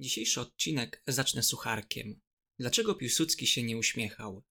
Dzisiejszy odcinek zacznę sucharkiem. Dlaczego Piłsudski się nie uśmiechał?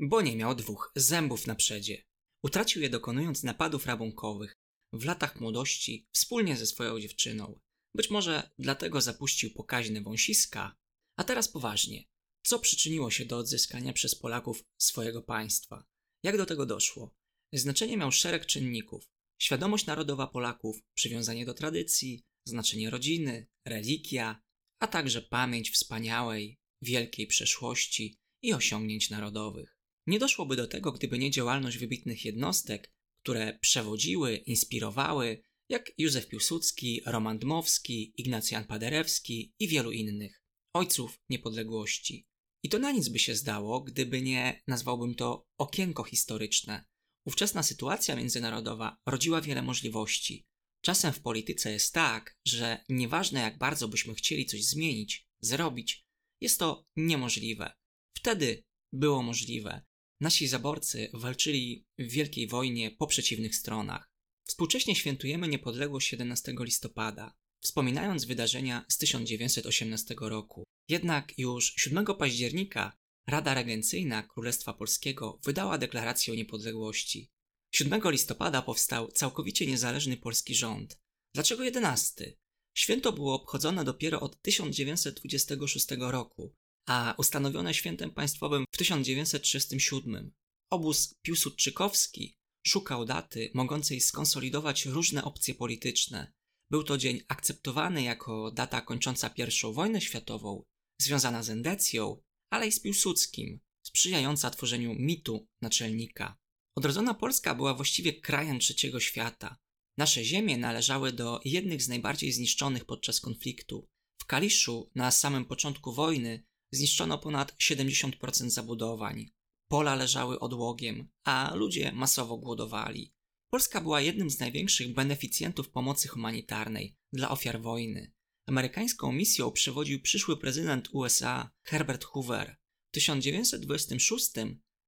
Bo nie miał dwóch zębów na przedzie. Utracił je dokonując napadów rabunkowych w latach młodości wspólnie ze swoją dziewczyną. Być może dlatego zapuścił pokaźne wąsiska. A teraz poważnie. Co przyczyniło się do odzyskania przez Polaków swojego państwa? Jak do tego doszło? Znaczenie miał szereg czynników. Świadomość narodowa Polaków, przywiązanie do tradycji, znaczenie rodziny, religia, a także pamięć wspaniałej, wielkiej przeszłości i osiągnięć narodowych. Nie doszłoby do tego, gdyby nie działalność wybitnych jednostek, które przewodziły, inspirowały, jak Józef Piłsudski, Roman Dmowski, Ignacjan Paderewski i wielu innych, ojców niepodległości. I to na nic by się zdało, gdyby nie nazwałbym to okienko historyczne. Ówczesna sytuacja międzynarodowa rodziła wiele możliwości. Czasem w polityce jest tak, że nieważne jak bardzo byśmy chcieli coś zmienić, zrobić, jest to niemożliwe. Wtedy było możliwe. Nasi zaborcy walczyli w Wielkiej Wojnie po przeciwnych stronach. Współcześnie świętujemy niepodległość 17 listopada, wspominając wydarzenia z 1918 roku. Jednak już 7 października Rada Regencyjna Królestwa Polskiego wydała deklarację o niepodległości. 7 listopada powstał całkowicie niezależny polski rząd. Dlaczego 11? Święto było obchodzone dopiero od 1926 roku, a ustanowione świętem państwowym w 1937. Obóz Piłsudczykowski szukał daty mogącej skonsolidować różne opcje polityczne. Był to dzień akceptowany jako data kończąca I wojnę światową, związana z endecją, ale i z Piłsudskim, sprzyjająca tworzeniu mitu naczelnika. Odrodzona Polska była właściwie krajem trzeciego świata. Nasze ziemie należały do jednych z najbardziej zniszczonych podczas konfliktu. W Kaliszu na samym początku wojny zniszczono ponad 70% zabudowań. Pola leżały odłogiem, a ludzie masowo głodowali. Polska była jednym z największych beneficjentów pomocy humanitarnej dla ofiar wojny. Amerykańską misją przewodził przyszły prezydent USA Herbert Hoover. W 1926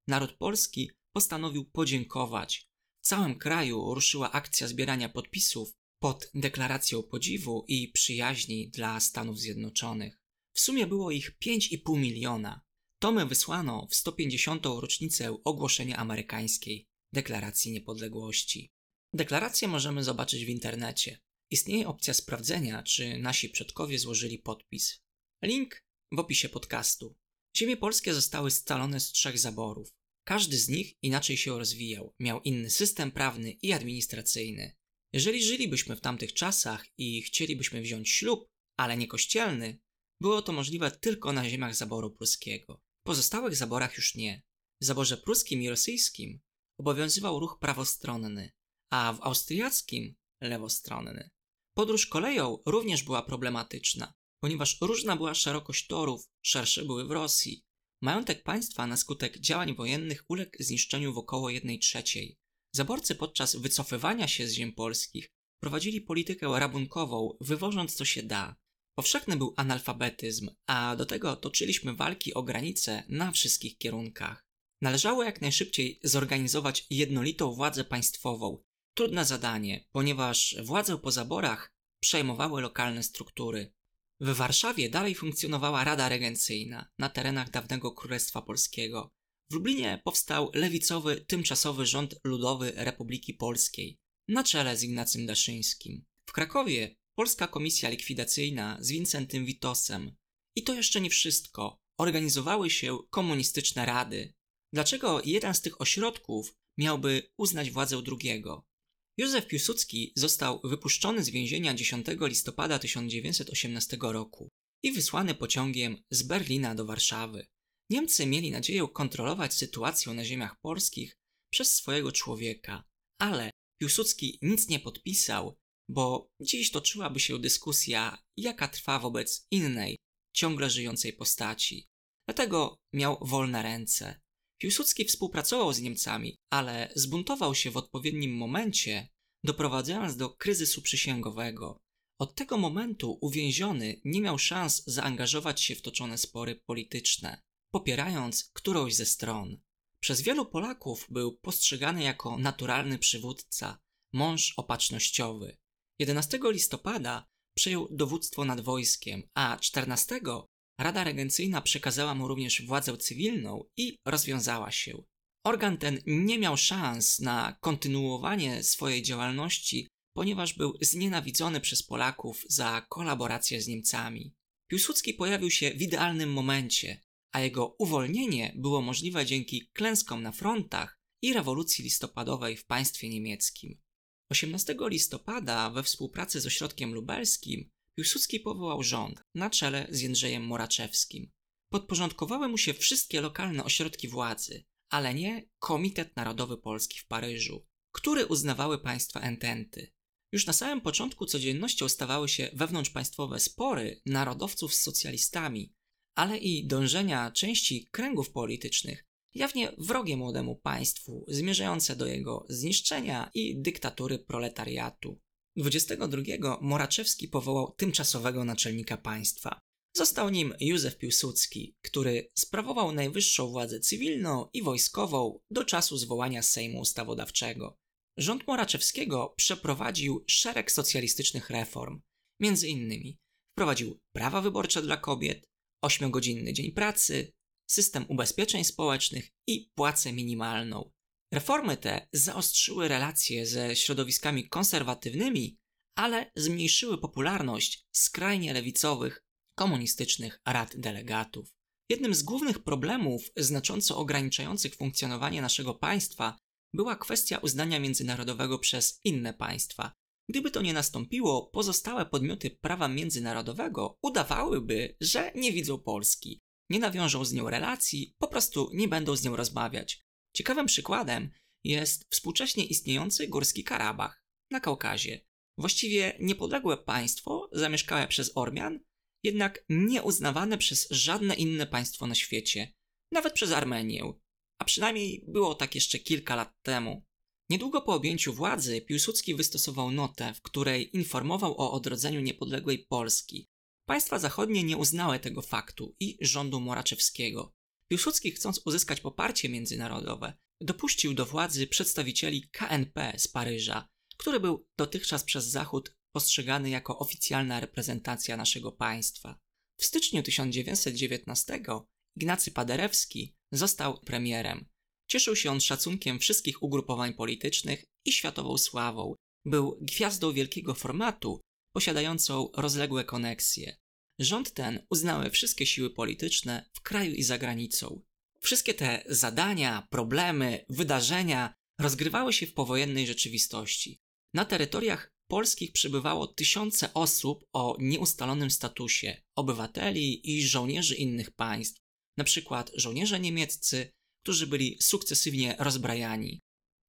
naród polski postanowił podziękować. W całym kraju ruszyła akcja zbierania podpisów pod deklaracją podziwu i przyjaźni dla Stanów Zjednoczonych. W sumie było ich 5,5 miliona. Tomy wysłano w 150. rocznicę ogłoszenia amerykańskiej Deklaracji Niepodległości. Deklarację możemy zobaczyć w internecie. Istnieje opcja sprawdzenia, czy nasi przodkowie złożyli podpis. Link w opisie podcastu. Ziemie polskie zostały scalone z trzech zaborów. Każdy z nich inaczej się rozwijał, miał inny system prawny i administracyjny. Jeżeli żylibyśmy w tamtych czasach i chcielibyśmy wziąć ślub, ale nie kościelny, było to możliwe tylko na ziemiach zaboru pruskiego. W pozostałych zaborach już nie. W zaborze pruskim i rosyjskim obowiązywał ruch prawostronny, a w austriackim lewostronny. Podróż koleją również była problematyczna, ponieważ różna była szerokość torów, szersze były w Rosji. Majątek państwa na skutek działań wojennych uległ zniszczeniu w około 1 trzeciej. Zaborcy podczas wycofywania się z ziem polskich prowadzili politykę rabunkową, wywożąc co się da. Powszechny był analfabetyzm, a do tego toczyliśmy walki o granice na wszystkich kierunkach. Należało jak najszybciej zorganizować jednolitą władzę państwową. Trudne zadanie, ponieważ władzę po zaborach przejmowały lokalne struktury. W Warszawie dalej funkcjonowała Rada Regencyjna na terenach dawnego Królestwa Polskiego. W Lublinie powstał lewicowy, tymczasowy rząd ludowy Republiki Polskiej na czele z Ignacym Daszyńskim. W Krakowie Polska Komisja Likwidacyjna z Wincentym Witosem. I to jeszcze nie wszystko. Organizowały się komunistyczne rady. Dlaczego jeden z tych ośrodków miałby uznać władzę drugiego? Józef Piłsudski został wypuszczony z więzienia 10 listopada 1918 roku i wysłany pociągiem z Berlina do Warszawy. Niemcy mieli nadzieję kontrolować sytuację na ziemiach polskich przez swojego człowieka, ale Piłsudski nic nie podpisał, bo dziś toczyłaby się dyskusja, jaka trwa wobec innej, ciągle żyjącej postaci. Dlatego miał wolne ręce. Piłsudski współpracował z Niemcami, ale zbuntował się w odpowiednim momencie, doprowadzając do kryzysu przysięgowego. Od tego momentu uwięziony nie miał szans zaangażować się w toczone spory polityczne, popierając którąś ze stron. Przez wielu Polaków był postrzegany jako naturalny przywódca, mąż opatrznościowy. 11 listopada przejął dowództwo nad wojskiem, a 14 Rada Regencyjna przekazała mu również władzę cywilną i rozwiązała się. Organ ten nie miał szans na kontynuowanie swojej działalności, ponieważ był znienawidzony przez Polaków za kolaborację z Niemcami. Piłsudski pojawił się w idealnym momencie, a jego uwolnienie było możliwe dzięki klęskom na frontach i rewolucji listopadowej w państwie niemieckim. 18 listopada we współpracy z ośrodkiem lubelskim Piłsudski powołał rząd na czele z Jędrzejem Moraczewskim. Podporządkowały mu się wszystkie lokalne ośrodki władzy, ale nie Komitet Narodowy Polski w Paryżu, który uznawały państwa ententy. Już na samym początku codziennością stawały się wewnątrzpaństwowe spory narodowców z socjalistami, ale i dążenia części kręgów politycznych, jawnie wrogie młodemu państwu, zmierzające do jego zniszczenia i dyktatury proletariatu. 22 Moraczewski powołał tymczasowego naczelnika państwa. Został nim Józef Piłsudski, który sprawował najwyższą władzę cywilną i wojskową do czasu zwołania Sejmu Ustawodawczego. Rząd Moraczewskiego przeprowadził szereg socjalistycznych reform. Między innymi wprowadził prawa wyborcze dla kobiet, ośmiogodzinny dzień pracy, system ubezpieczeń społecznych i płacę minimalną. Reformy te zaostrzyły relacje ze środowiskami konserwatywnymi, ale zmniejszyły popularność skrajnie lewicowych, komunistycznych rad delegatów. Jednym z głównych problemów znacząco ograniczających funkcjonowanie naszego państwa była kwestia uznania międzynarodowego przez inne państwa. Gdyby to nie nastąpiło, pozostałe podmioty prawa międzynarodowego udawałyby, że nie widzą Polski, nie nawiążą z nią relacji, po prostu nie będą z nią rozmawiać. Ciekawym przykładem jest współcześnie istniejący Górski Karabach na Kaukazie. Właściwie niepodległe państwo zamieszkałe przez Ormian, jednak nieuznawane przez żadne inne państwo na świecie, nawet przez Armenię, a przynajmniej było tak jeszcze kilka lat temu. Niedługo po objęciu władzy Piłsudski wystosował notę, w której informował o odrodzeniu niepodległej Polski. Państwa zachodnie nie uznały tego faktu i rządu Moraczewskiego. Piłsudski, chcąc uzyskać poparcie międzynarodowe, dopuścił do władzy przedstawicieli KNP z Paryża, który był dotychczas przez Zachód postrzegany jako oficjalna reprezentacja naszego państwa. W styczniu 1919 Ignacy Paderewski został premierem. Cieszył się on szacunkiem wszystkich ugrupowań politycznych i światową sławą. Był gwiazdą wielkiego formatu, posiadającą rozległe koneksje. Rząd ten uznały wszystkie siły polityczne w kraju i za granicą. Wszystkie te zadania, problemy, wydarzenia rozgrywały się w powojennej rzeczywistości. Na terytoriach polskich przybywało tysiące osób o nieustalonym statusie, obywateli i żołnierzy innych państw, na przykład żołnierze niemieccy, którzy byli sukcesywnie rozbrajani.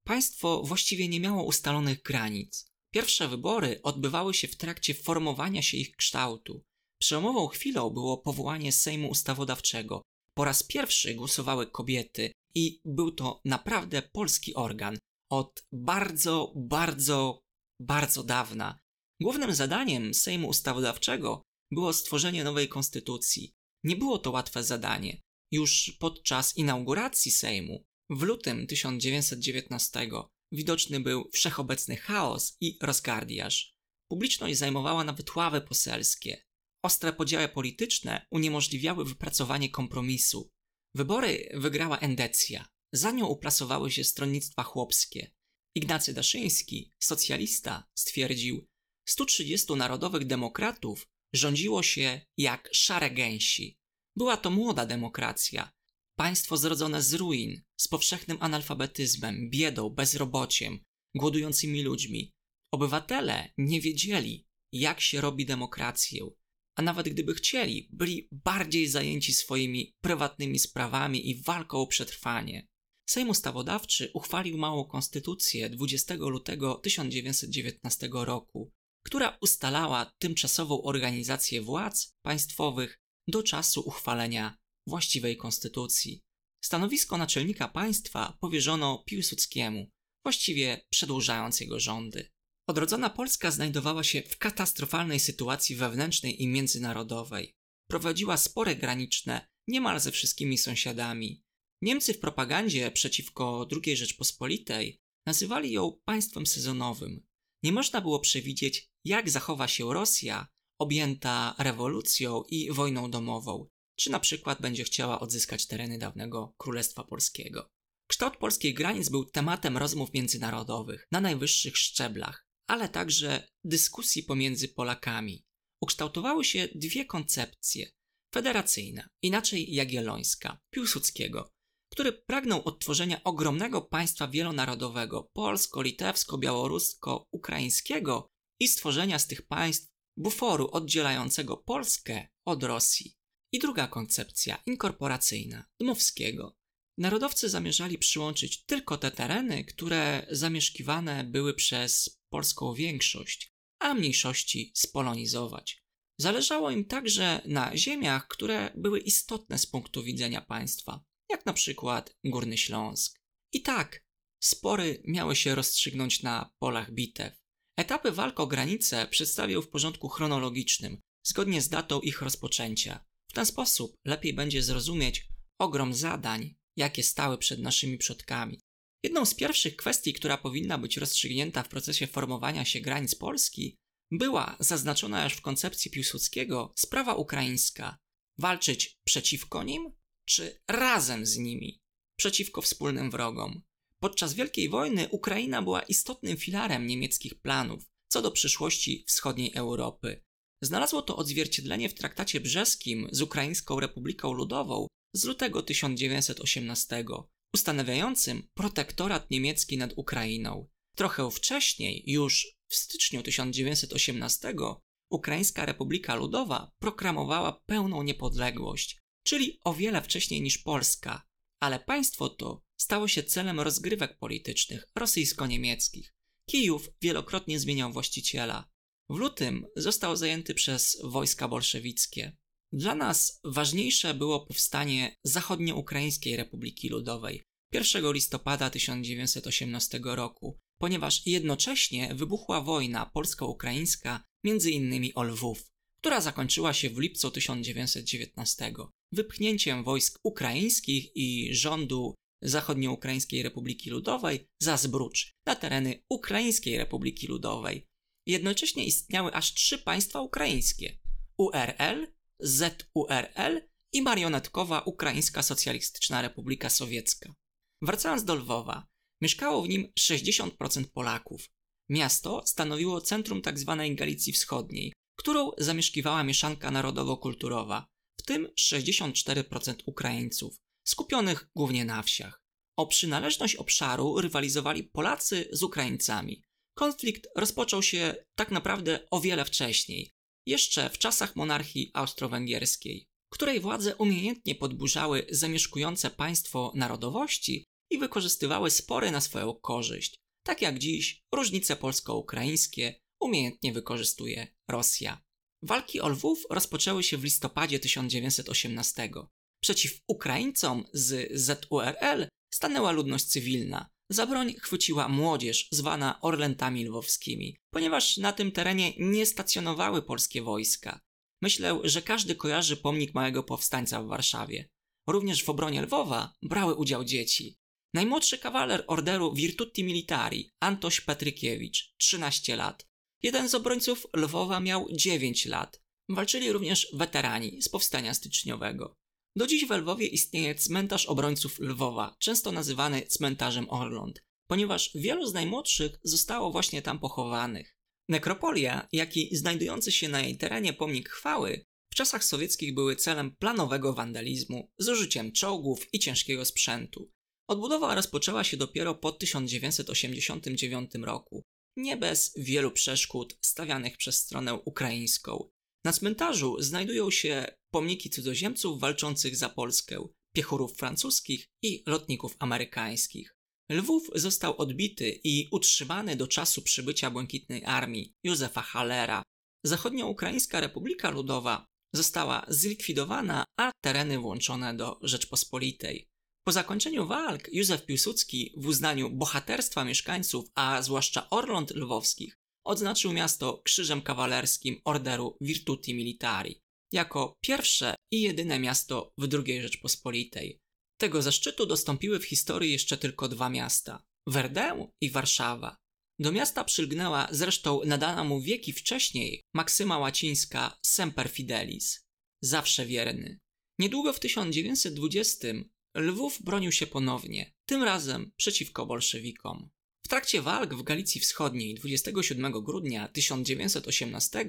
Państwo właściwie nie miało ustalonych granic. Pierwsze wybory odbywały się w trakcie formowania się ich kształtu. Przełomową chwilą było powołanie Sejmu Ustawodawczego. Po raz pierwszy głosowały kobiety i był to naprawdę polski organ. Od bardzo, bardzo, bardzo dawna. Głównym zadaniem Sejmu Ustawodawczego było stworzenie nowej konstytucji. Nie było to łatwe zadanie. Już podczas inauguracji Sejmu w lutym 1919 widoczny był wszechobecny chaos i rozgardiaż. Publiczność zajmowała nawet ławy poselskie. Ostre podziały polityczne uniemożliwiały wypracowanie kompromisu. Wybory wygrała Endecja. Za nią uplasowały się stronnictwa chłopskie. Ignacy Daszyński, socjalista, stwierdził: 130 narodowych demokratów rządziło się jak szare gęsi. Była to młoda demokracja, państwo zrodzone z ruin, z powszechnym analfabetyzmem, biedą, bezrobociem, głodującymi ludźmi. Obywatele nie wiedzieli, jak się robi demokrację, a nawet gdyby chcieli, byli bardziej zajęci swoimi prywatnymi sprawami i walką o przetrwanie. Sejm Ustawodawczy uchwalił małą konstytucję 20 lutego 1919 roku, która ustalała tymczasową organizację władz państwowych do czasu uchwalenia właściwej konstytucji. Stanowisko naczelnika państwa powierzono Piłsudskiemu, właściwie przedłużając jego rządy. Odrodzona Polska znajdowała się w katastrofalnej sytuacji wewnętrznej i międzynarodowej. Prowadziła spory graniczne niemal ze wszystkimi sąsiadami. Niemcy w propagandzie przeciwko II Rzeczpospolitej nazywali ją państwem sezonowym. Nie można było przewidzieć, jak zachowa się Rosja objęta rewolucją i wojną domową, czy na przykład będzie chciała odzyskać tereny dawnego Królestwa Polskiego. Kształt polskich granic był tematem rozmów międzynarodowych na najwyższych szczeblach, ale także dyskusji pomiędzy Polakami. Ukształtowały się dwie koncepcje: federacyjna, inaczej jagiellońska, Piłsudskiego, który pragnął odtworzenia ogromnego państwa wielonarodowego polsko-litewsko-białorusko-ukraińskiego i stworzenia z tych państw buforu oddzielającego Polskę od Rosji. I druga koncepcja, inkorporacyjna, Dmowskiego. Narodowcy zamierzali przyłączyć tylko te tereny, które zamieszkiwane były przez polską większość, a mniejszości spolonizować. Zależało im także na ziemiach, które były istotne z punktu widzenia państwa, jak na przykład Górny Śląsk. I tak, spory miały się rozstrzygnąć na polach bitew. Etapy walk o granice przedstawił w porządku chronologicznym, zgodnie z datą ich rozpoczęcia. W ten sposób lepiej będzie zrozumieć ogrom zadań, jakie stały przed naszymi przodkami. Jedną z pierwszych kwestii, która powinna być rozstrzygnięta w procesie formowania się granic Polski, była zaznaczona już w koncepcji Piłsudskiego sprawa ukraińska. Walczyć przeciwko nim, czy razem z nimi, przeciwko wspólnym wrogom. Podczas Wielkiej Wojny Ukraina była istotnym filarem niemieckich planów co do przyszłości wschodniej Europy. Znalazło to odzwierciedlenie w traktacie brzeskim z Ukraińską Republiką Ludową z lutego 1918, ustanawiającym protektorat niemiecki nad Ukrainą. Trochę wcześniej, już w styczniu 1918, Ukraińska Republika Ludowa proklamowała pełną niepodległość, czyli o wiele wcześniej niż Polska, ale państwo to stało się celem rozgrywek politycznych rosyjsko-niemieckich. Kijów wielokrotnie zmieniał właściciela. W lutym został zajęty przez wojska bolszewickie. Dla nas ważniejsze było powstanie Zachodnioukraińskiej Republiki Ludowej 1 listopada 1918 roku, ponieważ jednocześnie wybuchła wojna polsko-ukraińska między innymi o Lwów, która zakończyła się w lipcu 1919 wypchnięciem wojsk ukraińskich i rządu Zachodnioukraińskiej Republiki Ludowej za Zbrucz na tereny Ukraińskiej Republiki Ludowej. Jednocześnie istniały aż trzy państwa ukraińskie: URL, ZURL i marionetkowa Ukraińska Socjalistyczna Republika Sowiecka. Wracając do Lwowa, mieszkało w nim 60% Polaków. Miasto stanowiło centrum tzw. Tak Galicji Wschodniej, którą zamieszkiwała mieszanka narodowo-kulturowa, w tym 64% Ukraińców, skupionych głównie na wsiach. O przynależność obszaru rywalizowali Polacy z Ukraińcami. Konflikt rozpoczął się tak naprawdę o wiele wcześniej, jeszcze w czasach monarchii austro-węgierskiej, której władze umiejętnie podburzały zamieszkujące państwo narodowości i wykorzystywały spory na swoją korzyść, tak jak dziś różnice polsko-ukraińskie umiejętnie wykorzystuje Rosja. Walki o Lwów rozpoczęły się w listopadzie 1918. Przeciw Ukraińcom z ZURL stanęła ludność cywilna. Za broń chwyciła młodzież zwana Orlentami Lwowskimi, ponieważ na tym terenie nie stacjonowały polskie wojska. Myślę, że każdy kojarzy pomnik małego powstańca w Warszawie. Również w obronie Lwowa brały udział dzieci. Najmłodszy kawaler orderu Virtuti Militari, Antoś Petrykiewicz, 13 lat. Jeden z obrońców Lwowa miał 9 lat. Walczyli również weterani z powstania styczniowego. Do dziś w Lwowie istnieje cmentarz obrońców Lwowa, często nazywany cmentarzem Orląt, ponieważ wielu z najmłodszych zostało właśnie tam pochowanych. Nekropolia, jak i znajdujący się na jej terenie pomnik chwały, w czasach sowieckich były celem planowego wandalizmu z użyciem czołgów i ciężkiego sprzętu. Odbudowa rozpoczęła się dopiero po 1989 roku, nie bez wielu przeszkód stawianych przez stronę ukraińską. Na cmentarzu znajdują się pomniki cudzoziemców walczących za Polskę, piechurów francuskich i lotników amerykańskich. Lwów został odbity i utrzymany do czasu przybycia Błękitnej Armii Józefa Hallera. Zachodnioukraińska Republika Ludowa została zlikwidowana, a tereny włączone do Rzeczpospolitej. Po zakończeniu walk Józef Piłsudski w uznaniu bohaterstwa mieszkańców, a zwłaszcza Orląt Lwowskich, odznaczył miasto krzyżem kawalerskim orderu Virtuti Militari jako pierwsze i jedyne miasto w II Rzeczpospolitej. Tego zaszczytu dostąpiły w historii jeszcze tylko dwa miasta Verdun i Warszawa. Do miasta przylgnęła zresztą nadana mu wieki wcześniej maksyma łacińska Semper Fidelis zawsze wierny. Niedługo w 1920 Lwów bronił się ponownie, tym razem przeciwko bolszewikom. W trakcie walk w Galicji Wschodniej 27 grudnia 1918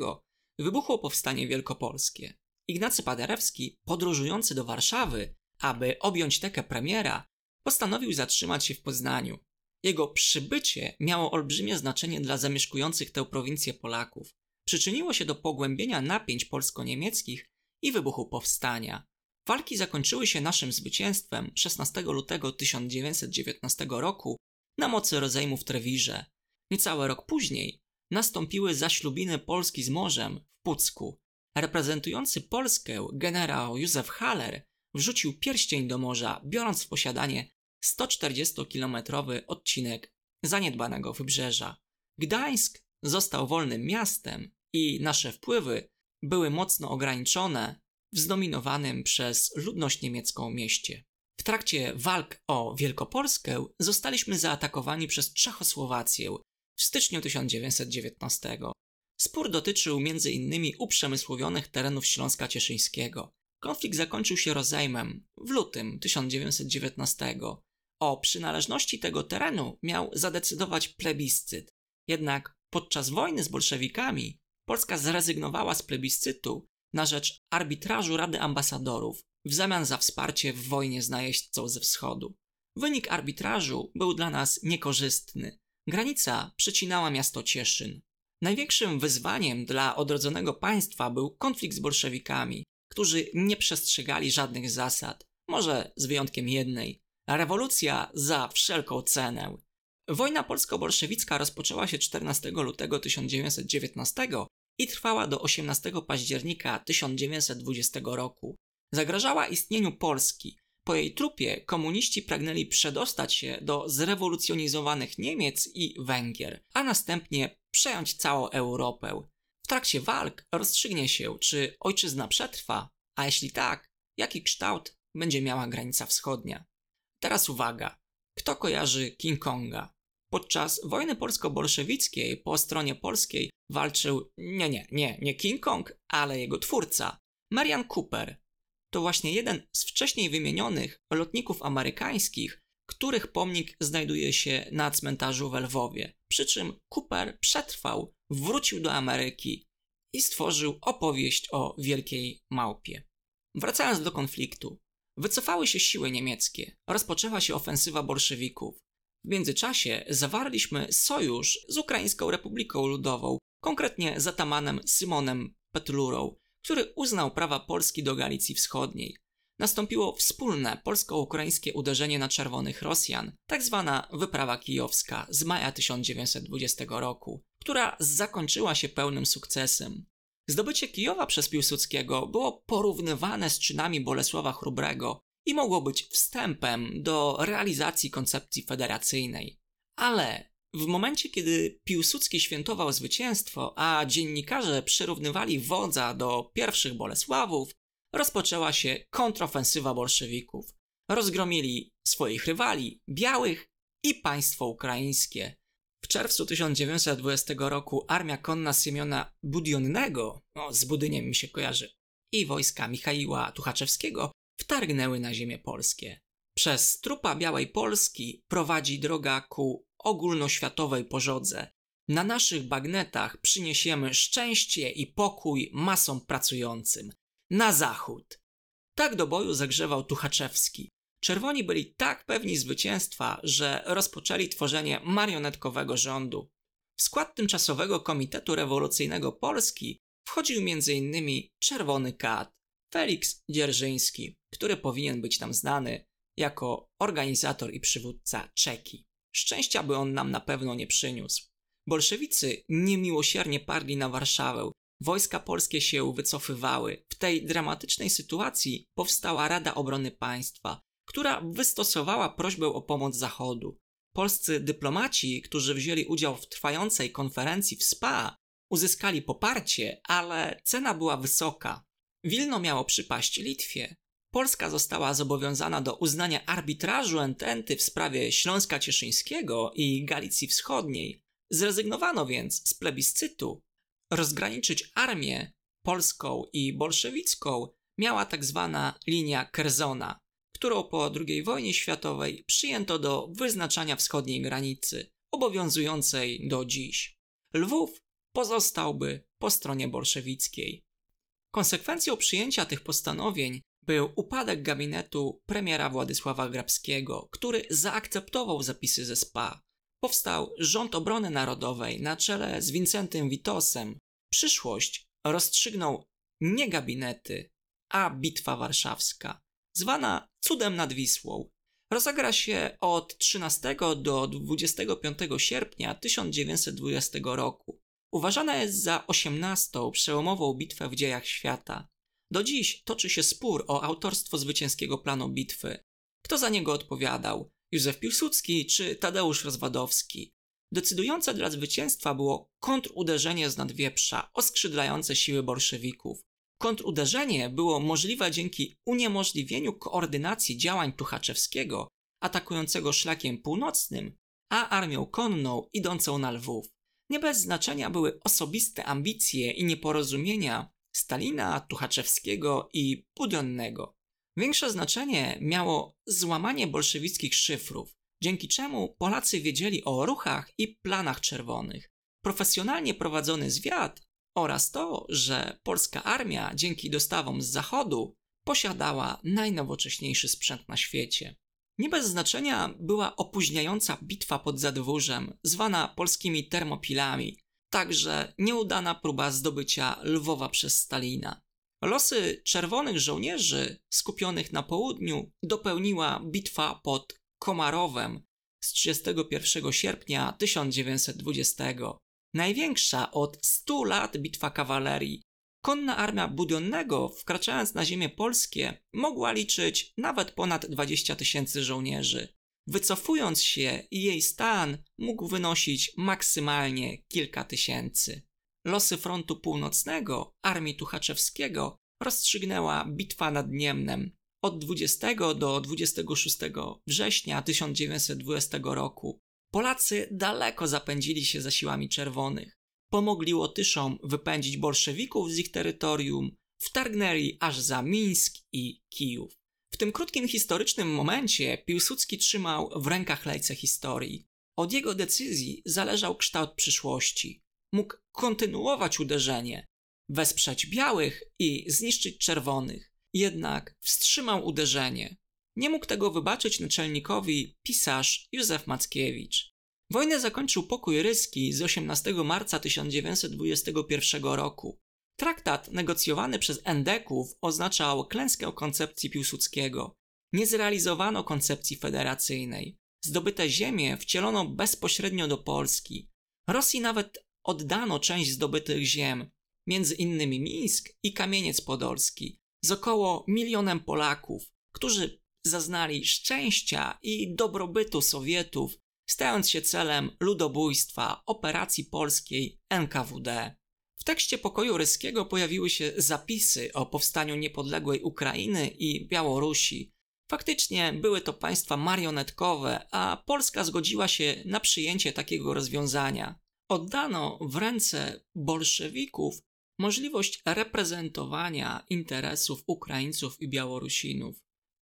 wybuchło powstanie wielkopolskie. Ignacy Paderewski, podróżujący do Warszawy, aby objąć tekę premiera, postanowił zatrzymać się w Poznaniu. Jego przybycie miało olbrzymie znaczenie dla zamieszkujących tę prowincję Polaków. Przyczyniło się do pogłębienia napięć polsko-niemieckich i wybuchu powstania. Walki zakończyły się naszym zwycięstwem 16 lutego 1919 roku na mocy rozejmu w Trewirze. Niecały rok później nastąpiły zaślubiny Polski z morzem w Pucku. Reprezentujący Polskę generał Józef Haller wrzucił pierścień do morza, biorąc w posiadanie 140-kilometrowy odcinek zaniedbanego wybrzeża. Gdańsk został wolnym miastem i nasze wpływy były mocno ograniczone w zdominowanym przez ludność niemiecką mieście. W trakcie walk o Wielkopolskę zostaliśmy zaatakowani przez Czechosłowację w styczniu 1919. Spór dotyczył m.in. uprzemysłowionych terenów Śląska Cieszyńskiego. Konflikt zakończył się rozejmem w lutym 1919. O przynależności tego terenu miał zadecydować plebiscyt. Jednak podczas wojny z bolszewikami Polska zrezygnowała z plebiscytu na rzecz arbitrażu Rady Ambasadorów w zamian za wsparcie w wojnie z najeźdźcą ze wschodu. Wynik arbitrażu był dla nas niekorzystny. Granica przecinała miasto Cieszyn. Największym wyzwaniem dla odrodzonego państwa był konflikt z bolszewikami, którzy nie przestrzegali żadnych zasad, może z wyjątkiem jednej rewolucja za wszelką cenę. Wojna polsko-bolszewicka rozpoczęła się 14 lutego 1919 i trwała do 18 października 1920 roku. Zagrażała istnieniu Polski. Po jej trupie komuniści pragnęli przedostać się do zrewolucjonizowanych Niemiec i Węgier, a następnie przejąć całą Europę. W trakcie walk rozstrzygnie się, czy ojczyzna przetrwa, a jeśli tak, jaki kształt będzie miała granica wschodnia. Teraz uwaga. Kto kojarzy King Konga? Podczas wojny polsko-bolszewickiej po stronie polskiej walczył nie, nie, nie, nie King Kong, ale jego twórca, Marian Cooper. To właśnie jeden z wcześniej wymienionych lotników amerykańskich, których pomnik znajduje się na cmentarzu w Lwowie. Przy czym Cooper przetrwał, wrócił do Ameryki i stworzył opowieść o wielkiej małpie. Wracając do konfliktu, wycofały się siły niemieckie, rozpoczęła się ofensywa bolszewików. W międzyczasie zawarliśmy sojusz z Ukraińską Republiką Ludową, konkretnie z atamanem Symonem Petlurą, który uznał prawa Polski do Galicji Wschodniej. Nastąpiło wspólne polsko-ukraińskie uderzenie na czerwonych Rosjan, tak zwana wyprawa kijowska z maja 1920 roku, która zakończyła się pełnym sukcesem. Zdobycie Kijowa przez Piłsudskiego było porównywane z czynami Bolesława Chrubrego i mogło być wstępem do realizacji koncepcji federacyjnej. Ale w momencie, kiedy Piłsudski świętował zwycięstwo, a dziennikarze przyrównywali wodza do pierwszych Bolesławów, rozpoczęła się kontrofensywa bolszewików. Rozgromili swoich rywali, białych i państwo ukraińskie. W czerwcu 1920 roku armia konna Siemiona Budionnego, no, z Budyniem mi się kojarzy, i wojska Michaiła Tuchaczewskiego wtargnęły na ziemię polskie. Przez trupa Białej Polski prowadzi droga ku ogólnoświatowej pożodze. Na naszych bagnetach przyniesiemy szczęście i pokój masom pracującym. Na zachód. Tak do boju zagrzewał Tuchaczewski. Czerwoni byli tak pewni zwycięstwa, że rozpoczęli tworzenie marionetkowego rządu. W skład tymczasowego Komitetu Rewolucyjnego Polski wchodził m.in. Czerwony Kat, Felix Dzierżyński, który powinien być nam znany jako organizator i przywódca Czeki. Szczęścia by on nam na pewno nie przyniósł. Bolszewicy niemiłosiernie parli na Warszawę, wojska polskie się wycofywały. W tej dramatycznej sytuacji powstała Rada Obrony Państwa, która wystosowała prośbę o pomoc Zachodu. Polscy dyplomaci, którzy wzięli udział w trwającej konferencji w SPA, uzyskali poparcie, ale cena była wysoka. Wilno miało przypaść Litwie. Polska została zobowiązana do uznania arbitrażu ententy w sprawie Śląska Cieszyńskiego i Galicji Wschodniej, Zrezygnowano więc z plebiscytu. Rozgraniczyć armię polską i bolszewicką miała tak zwana linia Kerzona, którą po II wojnie światowej przyjęto do wyznaczania wschodniej granicy, obowiązującej do dziś. Lwów pozostałby po stronie bolszewickiej. Konsekwencją przyjęcia tych postanowień był upadek gabinetu premiera Władysława Grabskiego, który zaakceptował zapisy ze SPA. Powstał rząd obrony narodowej na czele z Wincentym Witosem. Przyszłość rozstrzygnął nie gabinety, a Bitwa Warszawska, zwana Cudem nad Wisłą. Rozegra się od 13 do 25 sierpnia 1920 roku. Uważana jest za osiemnastą przełomową bitwę w dziejach świata. Do dziś toczy się spór o autorstwo zwycięskiego planu bitwy. Kto za niego odpowiadał? Józef Piłsudski czy Tadeusz Rozwadowski? Decydujące dla zwycięstwa było kontruderzenie z nadwieprza, oskrzydlające siły bolszewików. Kontruderzenie było możliwe dzięki uniemożliwieniu koordynacji działań Tuchaczewskiego, atakującego szlakiem północnym, a armią konną idącą na Lwów. Nie bez znaczenia były osobiste ambicje i nieporozumienia Stalina, Tuchaczewskiego i Budionnego. Większe znaczenie miało złamanie bolszewickich szyfrów, dzięki czemu Polacy wiedzieli o ruchach i planach czerwonych. Profesjonalnie prowadzony zwiad oraz to, że polska armia dzięki dostawom z zachodu posiadała najnowocześniejszy sprzęt na świecie. Nie bez znaczenia była opóźniająca bitwa pod Zadwórzem, zwana polskimi termopilami, także nieudana próba zdobycia Lwowa przez Stalina. Losy czerwonych żołnierzy skupionych na południu dopełniła bitwa pod Komarowem z 31 sierpnia 1920. Największa od 100 lat bitwa kawalerii. Konna armia Budionnego, wkraczając na ziemię polskie, mogła liczyć nawet ponad 20 tysięcy żołnierzy. Wycofując się, jej stan mógł wynosić maksymalnie kilka tysięcy. Losy frontu północnego, armii Tuchaczewskiego, rozstrzygnęła bitwa nad Niemnem od 20 do 26 września 1920 roku. Polacy daleko zapędzili się za siłami czerwonych. Pomogli Łotyszom wypędzić bolszewików z ich terytorium, wtargnęli aż za Mińsk i Kijów. W tym krótkim historycznym momencie Piłsudski trzymał w rękach lejce historii. Od jego decyzji zależał kształt przyszłości. Mógł kontynuować uderzenie, wesprzeć białych i zniszczyć czerwonych. Jednak wstrzymał uderzenie. Nie mógł tego wybaczyć naczelnikowi pisarz Józef Mackiewicz. Wojnę zakończył pokój ryski z 18 marca 1921 roku. Traktat negocjowany przez Endeków oznaczał klęskę koncepcji Piłsudskiego. Nie zrealizowano koncepcji federacyjnej. Zdobyte ziemie wcielono bezpośrednio do Polski. Rosji nawet oddano część zdobytych ziem, między innymi Mińsk i Kamieniec Podolski, z około milionem Polaków, którzy zaznali szczęścia i dobrobytu Sowietów, stając się celem ludobójstwa operacji polskiej NKWD. Tekście pokoju ryskiego pojawiły się zapisy o powstaniu niepodległej Ukrainy i Białorusi. Faktycznie były to państwa marionetkowe, a Polska zgodziła się na przyjęcie takiego rozwiązania. Oddano w ręce bolszewików możliwość reprezentowania interesów Ukraińców i Białorusinów.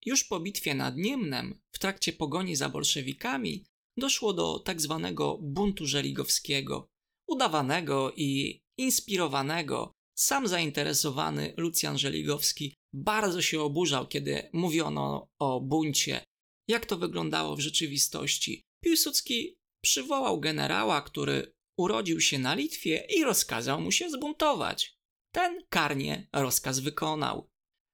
Już po bitwie nad Niemnem, w trakcie pogoni za bolszewikami, doszło do tak zwanego buntu żeligowskiego, udawanego i inspirowanego. Sam zainteresowany Lucjan Żeligowski bardzo się oburzał, kiedy mówiono o buncie. Jak to wyglądało w rzeczywistości? Piłsudski przywołał generała, który urodził się na Litwie i rozkazał mu się zbuntować. Ten karnie rozkaz wykonał.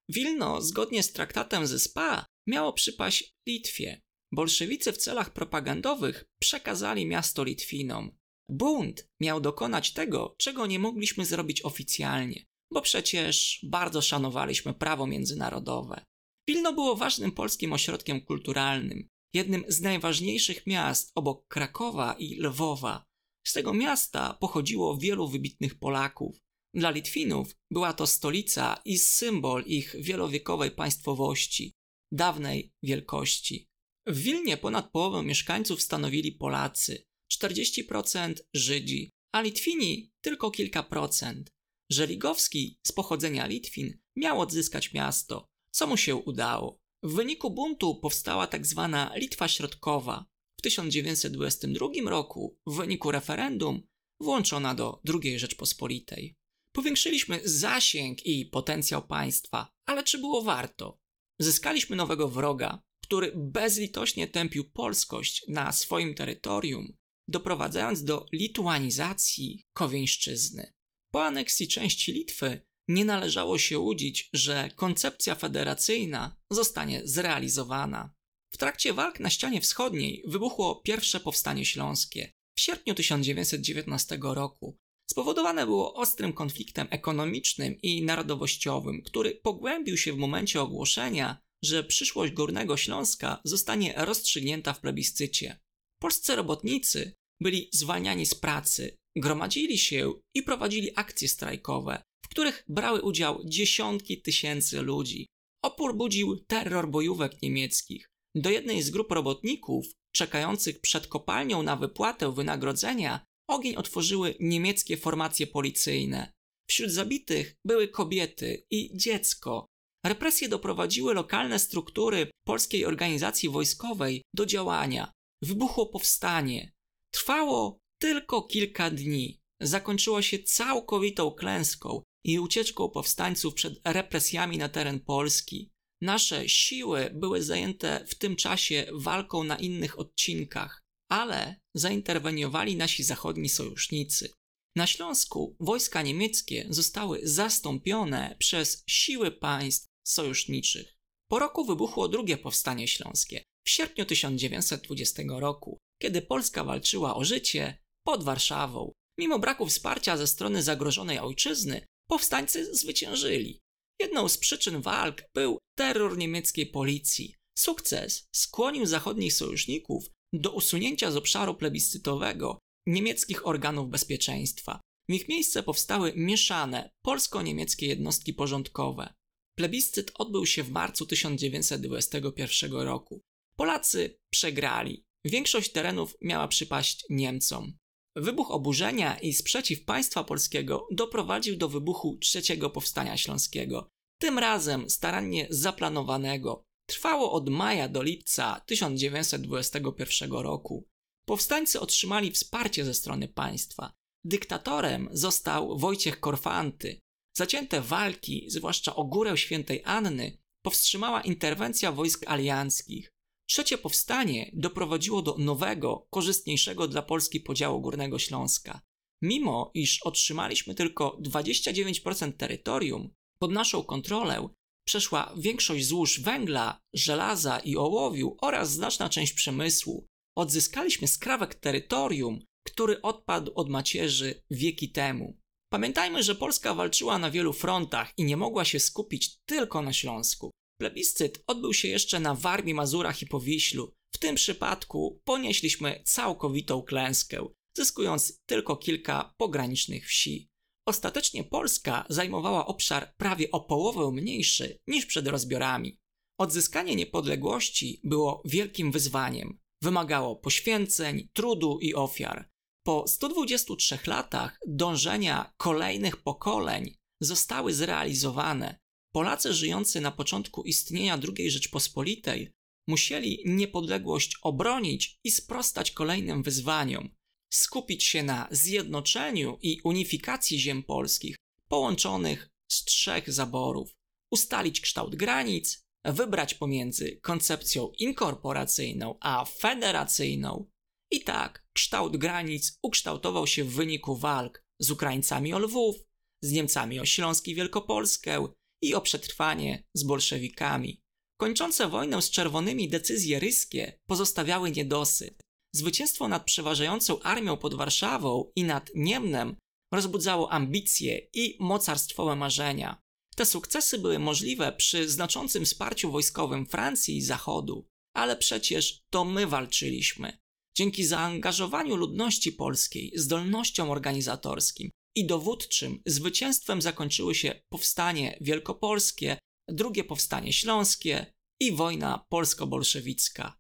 Wilno, zgodnie z traktatem ze SPA, miało przypaść Litwie. Bolszewicy w celach propagandowych przekazali miasto Litwinom. Bunt miał dokonać tego, czego nie mogliśmy zrobić oficjalnie, bo przecież bardzo szanowaliśmy prawo międzynarodowe. Wilno było ważnym polskim ośrodkiem kulturalnym, jednym z najważniejszych miast obok Krakowa i Lwowa. Z tego miasta pochodziło wielu wybitnych Polaków. Dla Litwinów była to stolica i symbol ich wielowiekowej państwowości, dawnej wielkości. W Wilnie ponad połowę mieszkańców stanowili Polacy. 40% Żydzi, a Litwini tylko kilka procent. Żeligowski z pochodzenia Litwin miał odzyskać miasto, co mu się udało. W wyniku buntu powstała tak zwana Litwa Środkowa. W 1922 roku, w wyniku referendum, włączona do II Rzeczpospolitej. Powiększyliśmy zasięg i potencjał państwa, ale czy było warto? Zyskaliśmy nowego wroga, który bezlitośnie tępił polskość na swoim terytorium, doprowadzając do lituanizacji Kowieńszczyzny. Po aneksji części Litwy nie należało się łudzić, że koncepcja federacyjna zostanie zrealizowana. W trakcie walk na ścianie wschodniej wybuchło pierwsze powstanie śląskie w sierpniu 1919 roku. Spowodowane było ostrym konfliktem ekonomicznym i narodowościowym, który pogłębił się w momencie ogłoszenia, że przyszłość Górnego Śląska zostanie rozstrzygnięta w plebiscycie. Polscy robotnicy byli zwalniani z pracy, gromadzili się i prowadzili akcje strajkowe, w których brały udział dziesiątki tysięcy ludzi. Opór budził terror bojówek niemieckich. Do jednej z grup robotników, czekających przed kopalnią na wypłatę wynagrodzenia, ogień otworzyły niemieckie formacje policyjne. Wśród zabitych były kobiety i dziecko. Represje doprowadziły lokalne struktury polskiej organizacji wojskowej do działania. Wybuchło powstanie. Trwało tylko kilka dni. Zakończyło się całkowitą klęską i ucieczką powstańców przed represjami na teren Polski. Nasze siły były zajęte w tym czasie walką na innych odcinkach, ale zainterweniowali nasi zachodni sojusznicy. Na Śląsku wojska niemieckie zostały zastąpione przez siły państw sojuszniczych. Po roku wybuchło drugie powstanie śląskie w sierpniu 1920 roku, kiedy Polska walczyła o życie pod Warszawą. Mimo braku wsparcia ze strony zagrożonej ojczyzny, powstańcy zwyciężyli. Jedną z przyczyn walk był terror niemieckiej policji. Sukces skłonił zachodnich sojuszników do usunięcia z obszaru plebiscytowego niemieckich organów bezpieczeństwa. W ich miejsce powstały mieszane polsko-niemieckie jednostki porządkowe. Plebiscyt odbył się w marcu 1921 roku. Polacy przegrali. Większość terenów miała przypaść Niemcom. Wybuch oburzenia i sprzeciw państwa polskiego doprowadził do wybuchu trzeciego powstania śląskiego. Tym razem starannie zaplanowanego. Trwało od maja do lipca 1921 roku. Powstańcy otrzymali wsparcie ze strony państwa. Dyktatorem został Wojciech Korfanty. Zacięte walki, zwłaszcza o górę świętej Anny, powstrzymała interwencja wojsk alianckich. Trzecie powstanie doprowadziło do nowego, korzystniejszego dla Polski podziału Górnego Śląska. Mimo iż otrzymaliśmy tylko 29% terytorium, pod naszą kontrolę przeszła większość złóż węgla, żelaza i ołowiu oraz znaczna część przemysłu. Odzyskaliśmy skrawek terytorium, który odpadł od macierzy wieki temu. Pamiętajmy, że Polska walczyła na wielu frontach i nie mogła się skupić tylko na Śląsku. Plebiscyt odbył się jeszcze na Warmii, Mazurach i Powiślu. W tym przypadku ponieśliśmy całkowitą klęskę, zyskując tylko kilka pogranicznych wsi. Ostatecznie Polska zajmowała obszar prawie o połowę mniejszy niż przed rozbiorami. Odzyskanie niepodległości było wielkim wyzwaniem. Wymagało poświęceń, trudu i ofiar. Po 123 latach dążenia kolejnych pokoleń zostały zrealizowane. Polacy żyjący na początku istnienia II Rzeczpospolitej musieli niepodległość obronić i sprostać kolejnym wyzwaniom, skupić się na zjednoczeniu i unifikacji ziem polskich, połączonych z trzech zaborów, ustalić kształt granic, wybrać pomiędzy koncepcją inkorporacyjną a federacyjną. I tak kształt granic ukształtował się w wyniku walk z Ukraińcami o Lwów, z Niemcami o Śląsk i Wielkopolskę i o przetrwanie z bolszewikami. Kończące wojnę z czerwonymi decyzje ryskie pozostawiały niedosyt. Zwycięstwo nad przeważającą armią pod Warszawą i nad Niemnem rozbudzało ambicje i mocarstwowe marzenia. Te sukcesy były możliwe przy znaczącym wsparciu wojskowym Francji i Zachodu, ale przecież to my walczyliśmy. Dzięki zaangażowaniu ludności polskiej, zdolnościom organizatorskim i dowódczym zwycięstwem zakończyły się powstanie wielkopolskie, drugie powstanie śląskie i wojna polsko-bolszewicka.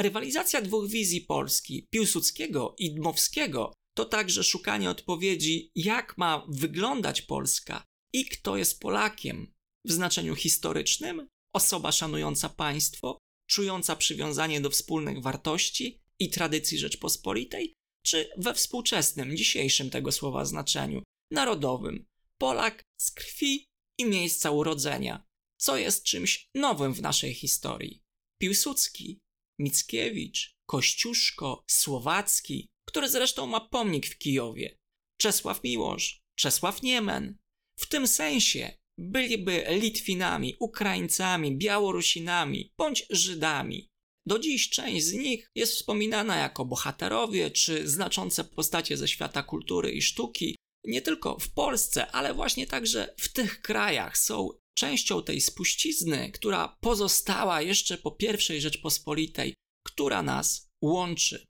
Rywalizacja dwóch wizji Polski, Piłsudskiego i Dmowskiego, to także szukanie odpowiedzi, jak ma wyglądać Polska i kto jest Polakiem w znaczeniu historycznym, osoba szanująca państwo, czująca przywiązanie do wspólnych wartości i tradycji Rzeczpospolitej, czy we współczesnym, dzisiejszym tego słowa znaczeniu, narodowym, Polak z krwi i miejsca urodzenia, co jest czymś nowym w naszej historii. Piłsudski, Mickiewicz, Kościuszko, Słowacki, który zresztą ma pomnik w Kijowie, Czesław Miłosz, Czesław Niemen. W tym sensie byliby Litwinami, Ukraińcami, Białorusinami bądź Żydami. Do dziś część z nich jest wspominana jako bohaterowie czy znaczące postacie ze świata kultury i sztuki, nie tylko w Polsce, ale właśnie także w tych krajach są częścią tej spuścizny, która pozostała jeszcze po I Rzeczpospolitej, która nas łączy.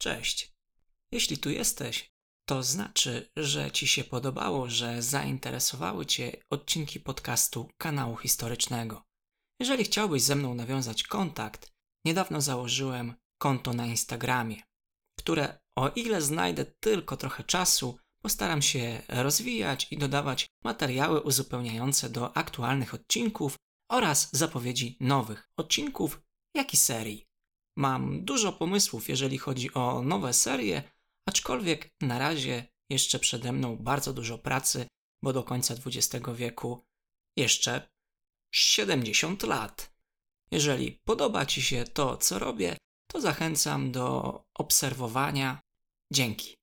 Cześć. Jeśli tu jesteś, to znaczy, że Ci się podobało, że zainteresowały Cię odcinki podcastu kanału historycznego. Jeżeli chciałbyś ze mną nawiązać kontakt, niedawno założyłem konto na Instagramie, które o ile znajdę tylko trochę czasu, postaram się rozwijać i dodawać materiały uzupełniające do aktualnych odcinków oraz zapowiedzi nowych odcinków, jak i serii. Mam dużo pomysłów, jeżeli chodzi o nowe serie, aczkolwiek na razie jeszcze przede mną bardzo dużo pracy, bo do końca XX wieku jeszcze 70 lat. Jeżeli podoba Ci się to, co robię, to zachęcam do obserwowania. Dzięki.